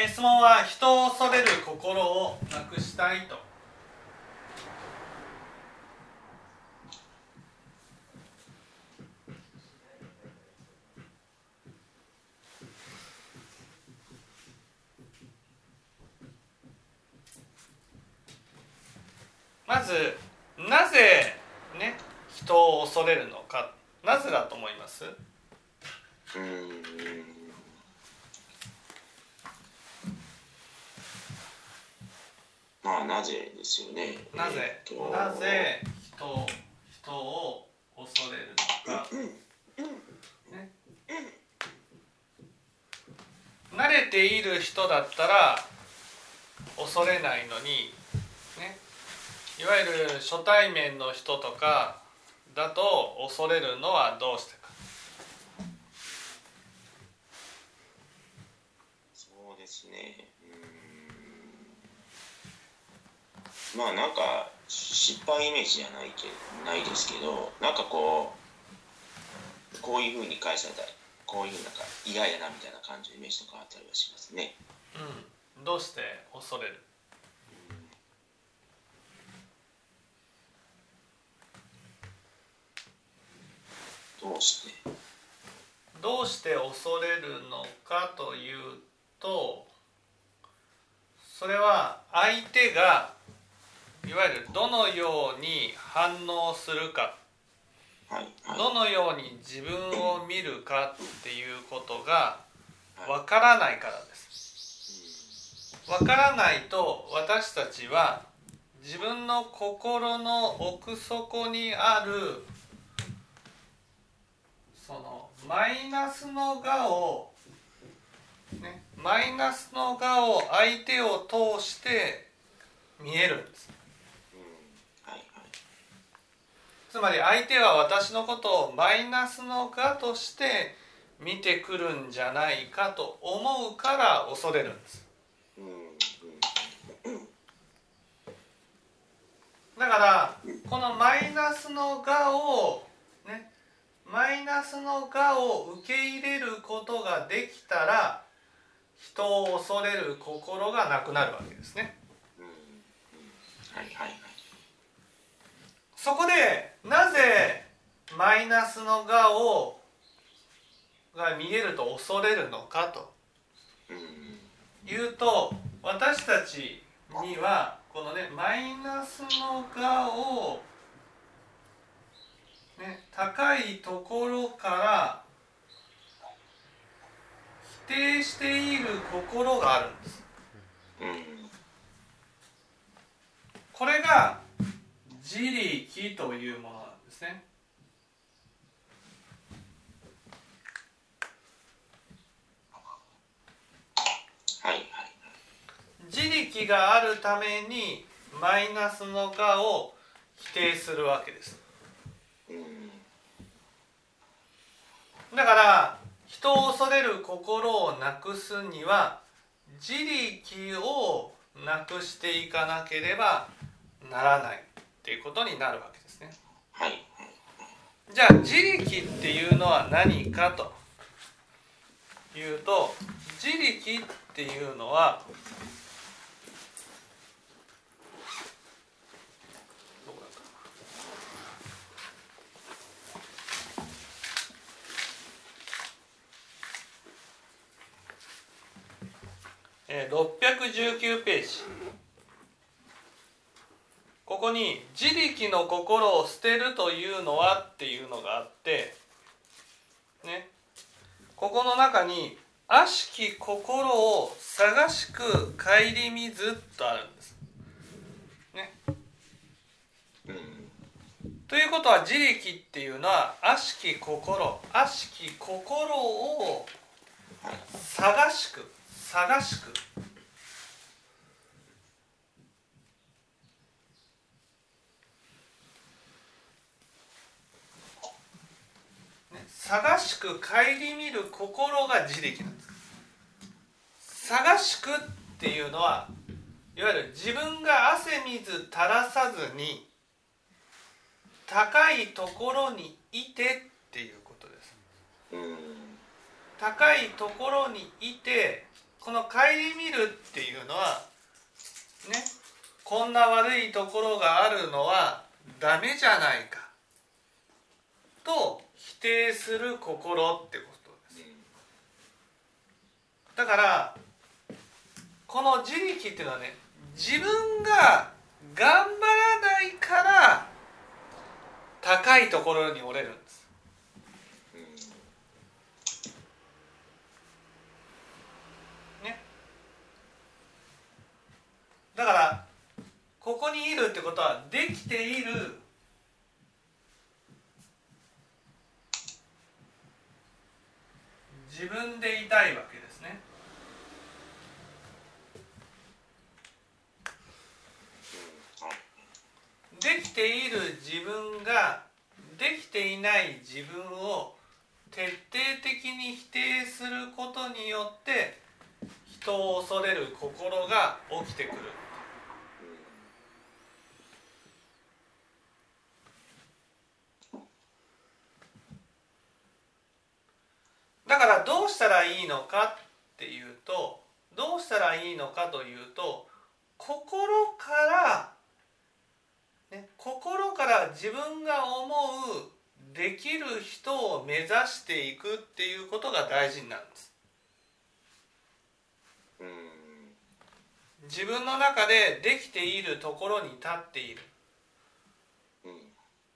えー質問は人を恐れる心をなくしたいとまずなぜね人を恐れるのかなぜだと思いますうーんまあなぜですよね。なぜえーとなぜ人を人を恐れるのか、ね、慣れている人だったら恐れないのに、ね、いわゆる初対面の人とかだと恐れるのはどうしてか。そうですね。うん。まあなんか失敗イメージじゃないけないですけど、なんかこうこういうふうに返されたらこういうなんか嫌やなみたいな感じのイメージとかあったりはしますね。うん、どうして？恐れるどうして？どうして恐れるのかというとそれは相手がいわゆるどのように反応するかどのように自分を見るかっていうことがはいわからないからです。わからないと私たちは自分の心の奥底にあるそのマイナスの我を、ね、マイナスの我を相手を通して見えるんです。うんはいはいつまり相手は私のことをマイナスの我として見てくるんじゃないかと思うから恐れるんです。だからこのマイナスの我をねマイナスの我を受け入れることができたら人を恐れる心がなくなるわけですね。はいはいそこでなぜマイナスの我をが見えると恐れるのかと。うん。いうと私たちにはこのねマイナスの我を、ね、高いところから否定している心があるんです。うん。これが自力というものなんですね。はいはい自力があるためにマイナスの我を否定するわけです。うんだから人を恐れる心をなくすには自力をなくしていかなければならないっていうことになるわけですね。じゃあ自力っていうのは何かというと自力っていうのはどこだったかな。えー619ページここに「自力の心を捨てるというのは」っていうのがあってね。ここの中に「悪しき心を探しく顧みず」とあるんです。ね、ということは自力っていうのは悪しき心悪しき心を探しく探しくね探しく顧みる心が自力なんです。探しくっていうのはいわゆる自分が汗水垂らさずに高いところにいてっていうことです。うん。高いところにいてこの顧みるっていうのはねこんな悪いところがあるのはダメじゃないかと否定する心ってことです。だからこの自力っていうのはね自分が頑張らないから高いところに折れるんです。ね。だからここにいるってことはできている自分でいたいわけですね。できている自分ができていない自分を徹底的に否定することによって人を恐れる心が起きてくる。だからどうしたらいいのかっていうとどうしたらいいのかというと心から、ね、心から自分が思うできる人を目指していくっていうことが大事になるんです。自分の中でできているところに立っている。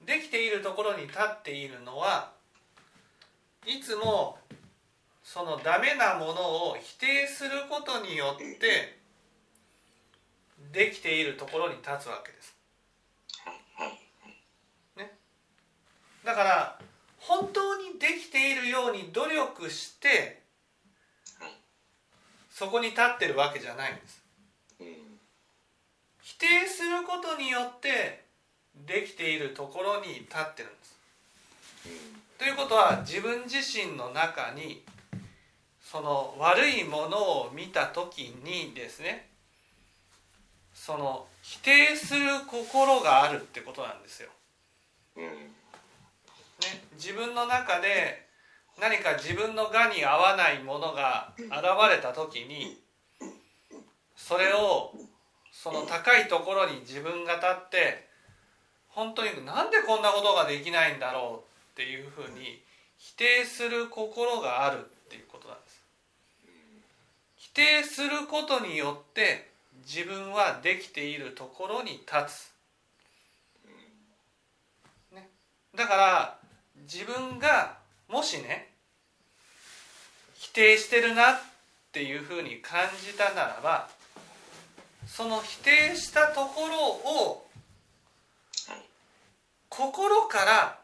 できているところに立っているのはいつもそのダメなものを否定することによってできているところに立つわけです。ね、だから本当にできているように努力してそこに立ってるわけじゃないんです。否定することによってできているところに立ってるんです。ということは自分自身の中にその悪いものを見た時にですねその否定する心があるってことなんですよ。ね、自分の中で何か自分のがに合わないものが現れた時にそれをその高いところに自分が立って本当になんでこんなことができないんだろうっていうふうに否定する心があるっていうことなんです。否定することによって自分はできているところに立つ。ね、だから自分がもしね否定してるなっていうふうに感じたならばその否定したところを心から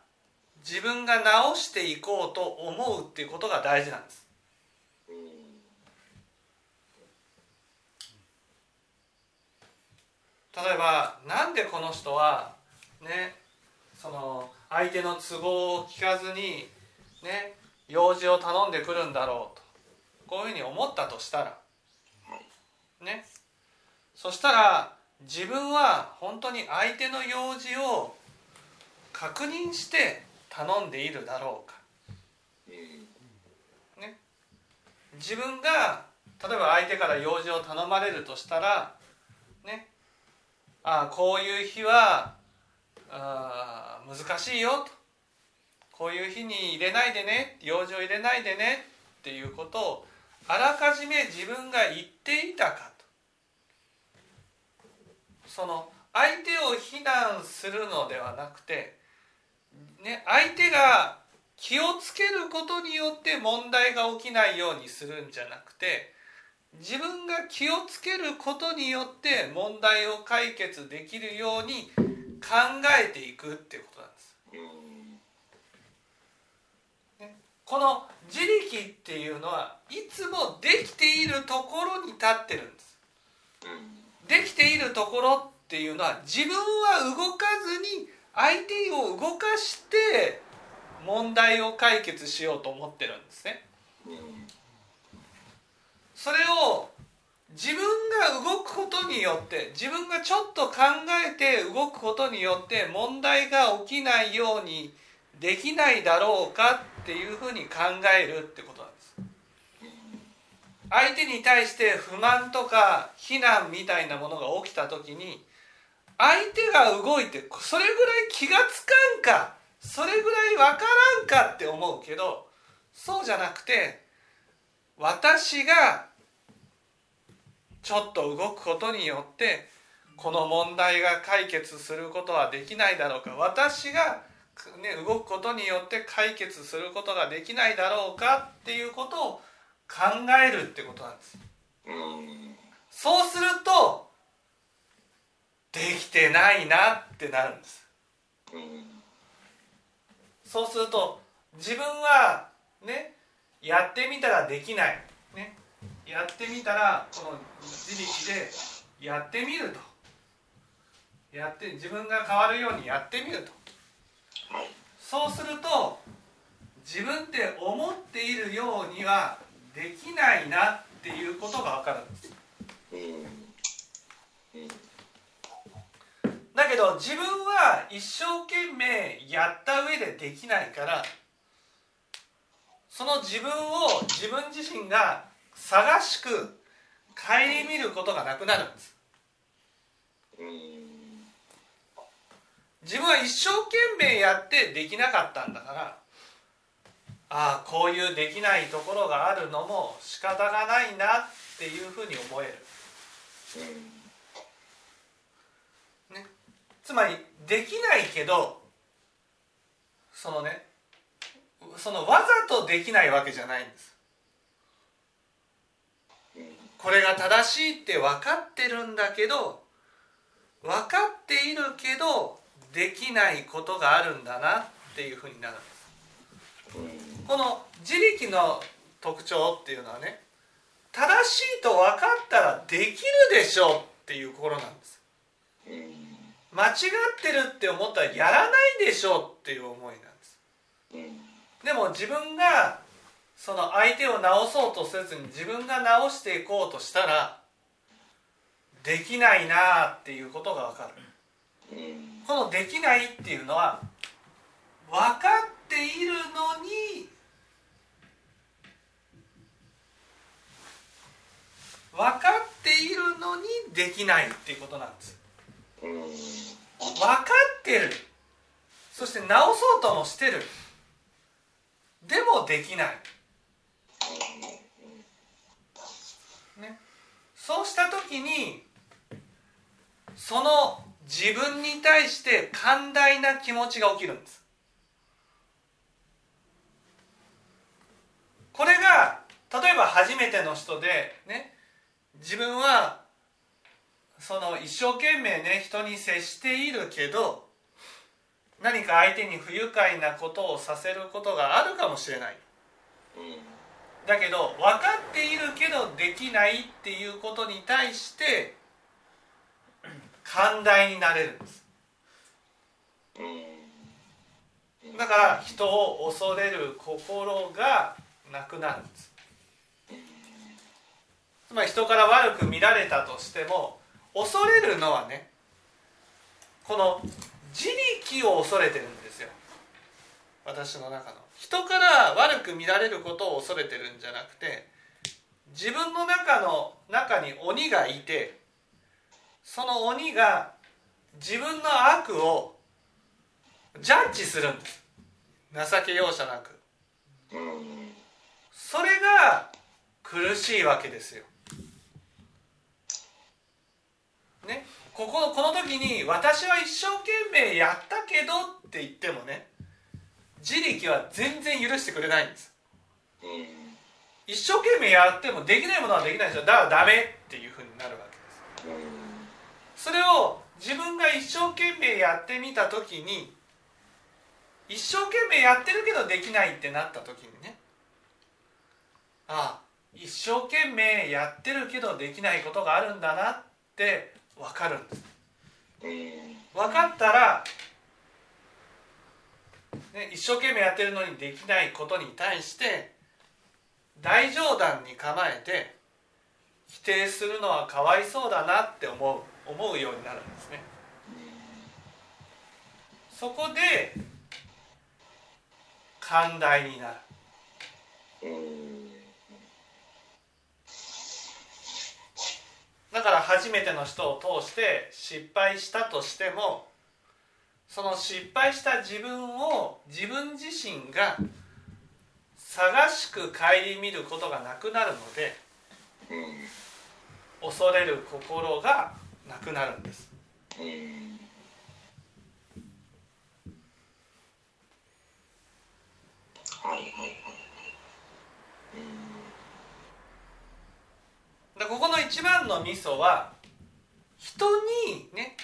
自分が直していこうと思うっていうことが大事なんです。例えばなんでこの人はねその相手の都合を聞かずにね用事を頼んでくるんだろうとこういうふうに思ったとしたらねそしたら自分は本当に相手の用事を確認して頼んでいるだろうか、ね、自分が例えば相手から用事を頼まれるとしたらねあこういう日はあ難しいよと。こういう日に入れないでね。用事を入れないでね。っていうことをあらかじめ自分が言っていたかと。その相手を非難するのではなくて、ね、相手が気をつけることによって問題が起きないようにするんじゃなくて自分が気をつけることによって問題を解決できるように考えていくっていうことなんです。ね、この自力っていうのはいつもできているところに立ってるんです。できているところっていうのは自分は動かずに相手を動かして問題を解決しようと思ってるんですね。それを自分が動くことによって自分がちょっと考えて動くことによって問題が起きないようにできないだろうかっていうふうに考えるってことなんです。相手に対して不満とか非難みたいなものが起きた時に相手が動いてそれぐらい気がつかんかそれぐらい分からんかって思うけどそうじゃなくて私がちょっと動くことによってこの問題が解決することはできないだろうか。私が、ね、動くことによって解決することができないだろうかっていうことを考えるってことなんです。そうするとできてないなってなるんです。そうすると自分はねやってみたらできない、ね、やってみたらこの自力でやってみるとやって自分が変わるようにやってみるとそうすると自分って思っているようにはできないなっていうことが分かるんです。だけど自分は一生懸命やった上でできないからその自分を自分自身が探しく顧みることがなくなるんです。自分は一生懸命やってできなかったんだからああこういうできないところがあるのも仕方がないなっていうふうに思える。ね、つまりできないけどそのねそのわざとできないわけじゃないんです。これが正しいって分かってるんだけど分かっているけどできないことがあるんだなっていうふうになるんです。この自力の特徴っていうのはね正しいと分かったらできるでしょうっていう心なんです。間違ってるって思ったらやらないでしょうっていう思いなんです。でも自分がその相手を直そうとせずに自分が直していこうとしたらできないなっていうことが分かる。このできないっていうのは分かっているのに分かっているのにできないっていうことなんです。分かってる。そして直そうともしてる。でもできないね、そうした時にその自分に対して寛大な気持ちが起きるんですこれが例えば初めての人でね自分はその一生懸命ね人に接しているけど何か相手に不愉快なことをさせることがあるかもしれない。うんだけど分かっているけどできないっていうことに対して寛大になれるんです。だから人を恐れる心がなくなるんです。つまり人から悪く見られたとしても恐れるのはねこの自力を恐れてるんですよ。私の中の。人から悪く見られることを恐れてるんじゃなくて自分の中の中に鬼がいてその鬼が自分の悪をジャッジするんです。情け容赦なく。それが苦しいわけですよ。ね、こここの時に「私は一生懸命やったけど」って言ってもね自力は全然許してくれないんです、一生懸命やってもできないものはできないですよ。だからダメっていうふうになるわけです、それを自分が一生懸命やってみた時に一生懸命やってるけどできないってなった時にねああ一生懸命やってるけどできないことがあるんだなって分かるんです。分かったらね、一生懸命やってるのにできないことに対して大冗談に構えて否定するのはかわいそうだなって思う思うようになるんですね。そこで寛大になる。だから初めての人を通して失敗したとしてもその失敗した自分を自分自身が探しく顧みることがなくなるのでうん恐れる心がなくなるんです。うんはいはいはい。はいでここの一番のミソは人にね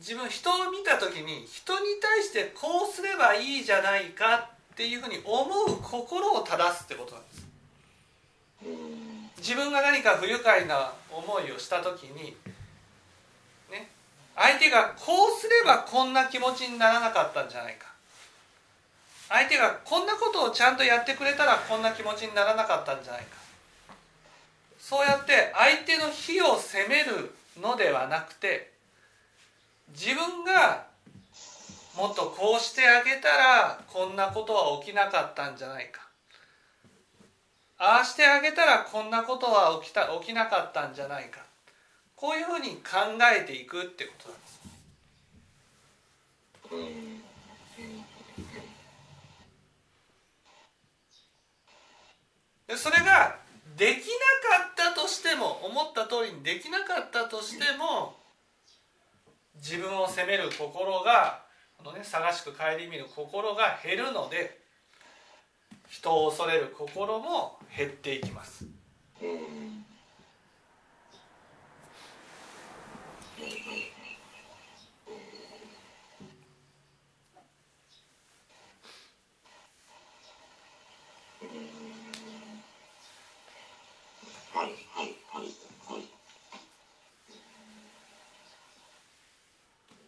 自分人を見た時に人に対してこうすればいいじゃないかっていうふうに思う心を正すってことなんです。自分が何か不愉快な思いをした時にね相手がこうすればこんな気持ちにならなかったんじゃないか。相手がこんなことをちゃんとやってくれたらこんな気持ちにならなかったんじゃないか。そうやって相手の非を責めるのではなくて自分がもっとこうしてあげたらこんなことは起きなかったんじゃないか。ああしてあげたらこんなことは起きた起きなかったんじゃないか。こういうふうに考えていくってことなんです。でそれができなかったとしても思った通りにできなかったとしても自分を責める心がこのね探しく顧みる心が減るので人を恐れる心も減っていきますうんはいはいはいはい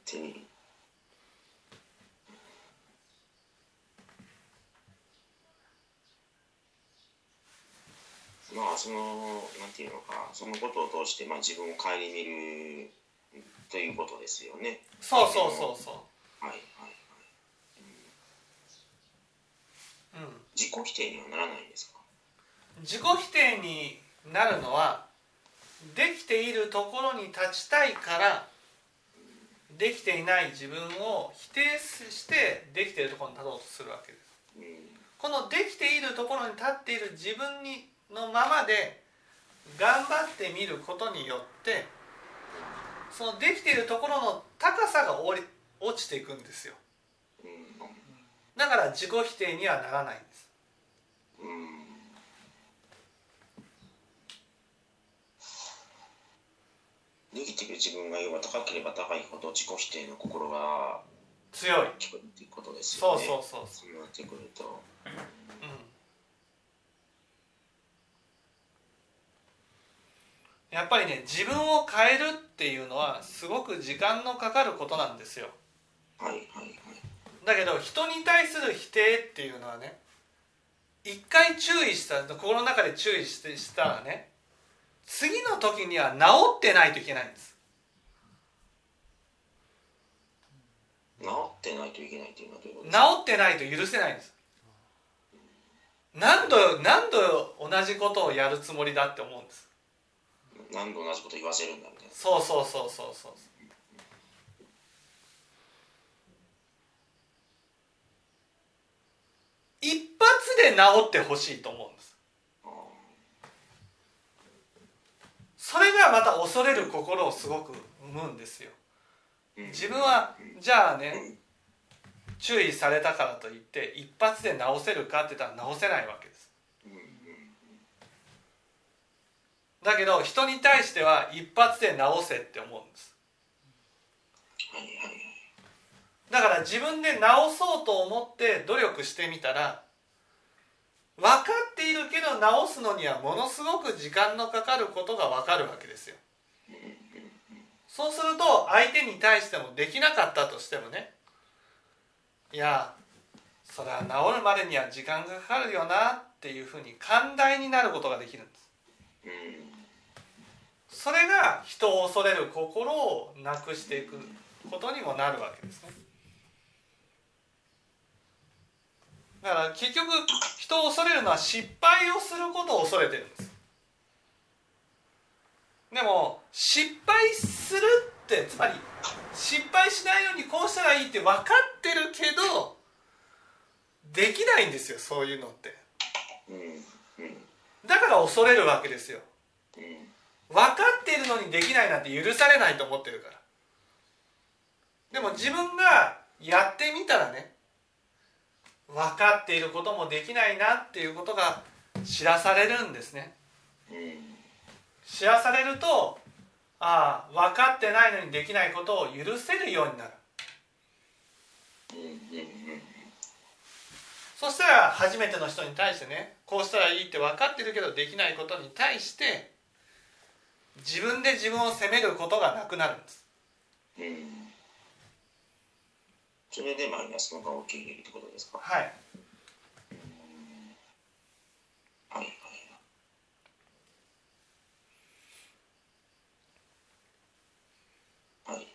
手にまあそのなんていうのかそのことを通してまあ自分を顧みるということですよね。そうそうそうそはいはいはい、う、うん、自己否定にはならないんですか？自己否定になるのはできているところに立ちたいからできていない自分を否定してできているところに立とうとするわけです。うん。このできているところに立っている自分にのままで頑張ってみることによってそのできているところの高さが落り落ちていくんですよ。うん。だから自己否定にはならないんです。うん。できている自分が要は高ければ高いほど自己否定の心が強い。効くっていうことですそうよねそうそうそう。そうなってくるとうんやっぱりね自分を変えるっていうのはすごく時間のかかることなんですよ。はいはいはい。だけど人に対する否定っていうのはね一回注意した心の中で注意してしたらね次の時には治ってないといけないんです。治ってないといけないっていうのはどういうこと？治ですかってないと許せないんです。何度何度同じことをやるつもりだって思うんです何度同じこと言わせるんだみたいな。そうそうそうそうそう。一発で治ってほしいと思うんです。それがまた恐れる心をすごく生むんですよ。うん。自分はじゃあね注意されたからといって一発で治せるかって言ったら治せないわけですうんうんだけど人に対しては一発で治せって思うんです。だから自分で治そうと思って努力してみたら分かっているけど治すのにはものすごく時間のかかることが分かるわけですよ。そうすると相手に対してもできなかったとしてもねいやそれは治るまでには時間がかかるよなっていうふうに寛大になることができるんです。それが人を恐れる心をなくしていくことにもなるわけですね。だから結局人を恐れるのは失敗をすることを恐れてるんです。でも失敗するってつまり失敗しないようにこうしたらいいって分かってるけどできないんですよそういうのって。だから恐れるわけですよ。うん分かっているのにできないなんて許されないと思ってるから。でも自分がやってみたらね分かっていることもできないなっていうことが知らされるんですね。知らされるとああ分かってないのにできないことを許せるようになる。そしたら初めての人に対してねこうしたらいいって分かってるけどできないことに対して自分で自分を責めることがなくなるんです。うん。それでマイナスのが起きるってことですか？はい。はいはいはい。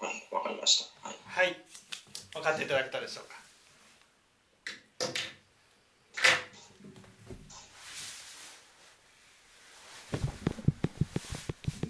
はい。わかりました。はい。はい。分かっていただけたでしょうか？